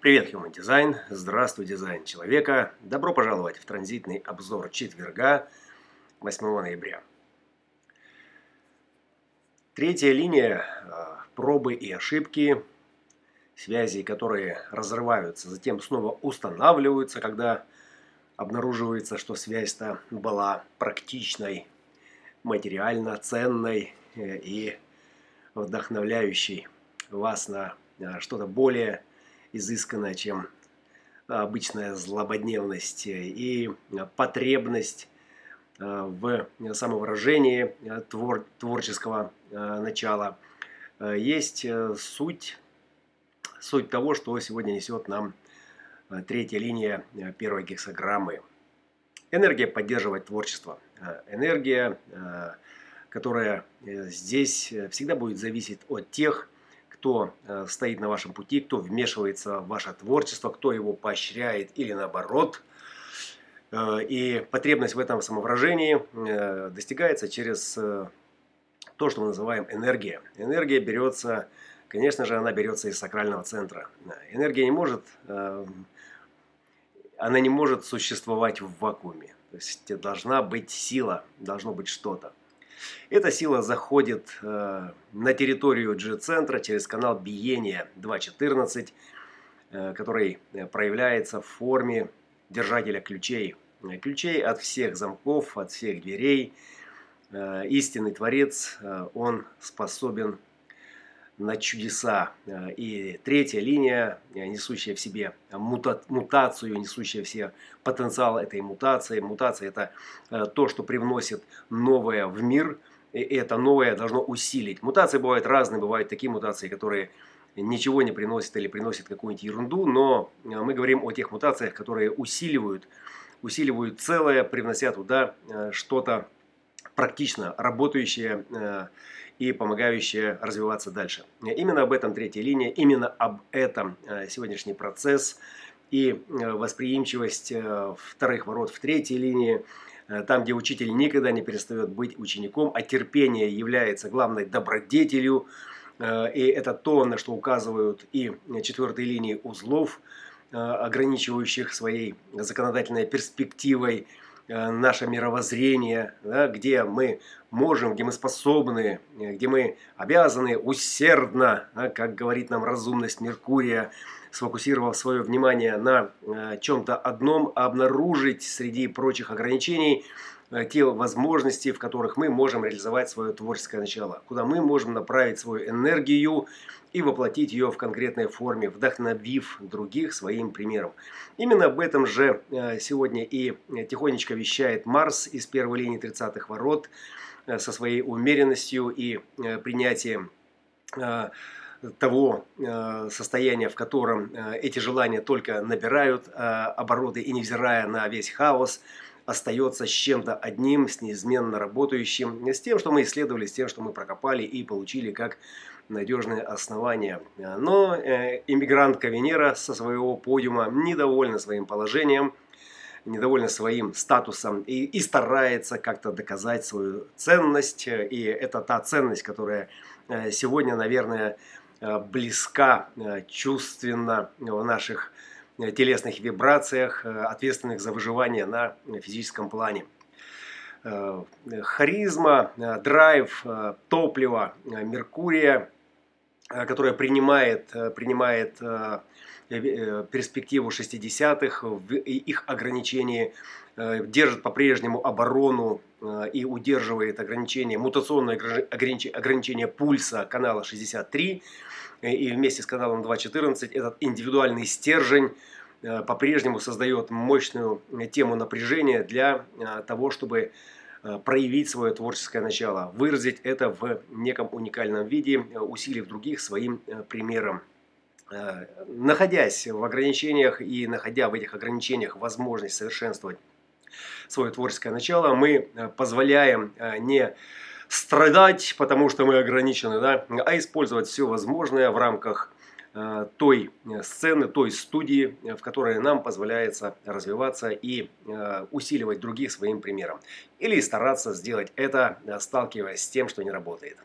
Привет, Human Design! Здравствуй, дизайн человека! Добро пожаловать в транзитный обзор четверга, 8 ноября. Третья линия а, – пробы и ошибки, связи, которые разрываются, затем снова устанавливаются, когда обнаруживается, что связь-то была практичной, материально ценной э, и вдохновляющей вас на а, что-то более изысканная, чем обычная злободневность и потребность э, в самовыражении э, твор, творческого э, начала. Есть суть, суть того, что сегодня несет нам третья линия первой гексограммы. Энергия поддерживает творчество. Энергия, которая здесь всегда будет зависеть от тех, кто э, стоит на вашем пути, кто вмешивается в ваше творчество, кто его поощряет или наоборот. Э, и потребность в этом самовыражении э, достигается через то, что мы называем энергия. Энергия берется, конечно же, она берется из сакрального центра. Энергия не может, она не может существовать в вакууме. То есть должна быть сила, должно быть что-то. Эта сила заходит э, на территорию G-центра через канал биения 2.14, э, который э, проявляется в форме держателя ключей. Ключей от всех замков, от всех дверей. Истинный Творец, он способен на чудеса. И третья линия, несущая в себе мута мутацию, несущая в себе потенциал этой мутации. Мутация – это то, что привносит новое в мир – и это новое должно усилить. Мутации бывают разные, бывают такие мутации, которые ничего не приносят или приносят какую-нибудь ерунду, но э, мы говорим о тех мутациях, которые усиливают, усиливают целое, привнося туда э, что-то практично работающее э, и помогающее развиваться дальше. Именно об этом третья линия, именно об этом сегодняшний процесс и восприимчивость вторых ворот в третьей линии – Э, там, где учитель никогда не перестает быть учеником, а терпение является главной добродетелью. Э, и это то, на что указывают и четвертой линии узлов, э, ограничивающих своей законодательной перспективой наше мировоззрение, да, где мы можем, где мы способны, где мы обязаны усердно, да, как говорит нам разумность Меркурия, сфокусировав свое внимание на э, чем-то одном, обнаружить среди прочих ограничений э, те возможности, в которых мы можем реализовать свое творческое начало, куда мы можем направить свою энергию и воплотить ее в конкретной форме, вдохновив других своим примером. Именно об этом же э, сегодня и тихонечко вещает Марс из первой линии 30-х ворот со своей умеренностью и принятием того э, состояния, в котором э, эти желания только набирают э, обороты и невзирая на весь хаос, остается с чем-то одним, с неизменно работающим, с тем, что мы исследовали, с тем, что мы прокопали и получили как надежное основание. Но иммигрантка Венера со своего подиума недовольна своим положением, недовольна своим статусом и, и старается как-то доказать свою ценность. И это та ценность, которая сегодня, наверное, Э, близка э, чувственно в наших э, телесных вибрациях, ответственных за выживание на физическом плане. Харизма, драйв, топливо, Меркурия, которая принимает, принимает перспективу 60-х в их ограничении, держит по-прежнему оборону и удерживает ограничение, мутационное ограничение пульса канала 63, и вместе с каналом 2.14 этот индивидуальный стержень э, по-прежнему создает мощную тему напряжения для э, того, чтобы э, проявить свое творческое начало, выразить это в неком уникальном виде, усилив других своим примером. Находясь в ограничениях и находя в этих ограничениях возможность совершенствовать свое творческое начало, мы позволяем не страдать, потому что мы ограничены, да, а использовать все возможное в рамках э, той э, сцены, той студии, э, в которой нам позволяется развиваться и усиливать других своим примером. Или стараться сделать это, сталкиваясь с тем, что не работает.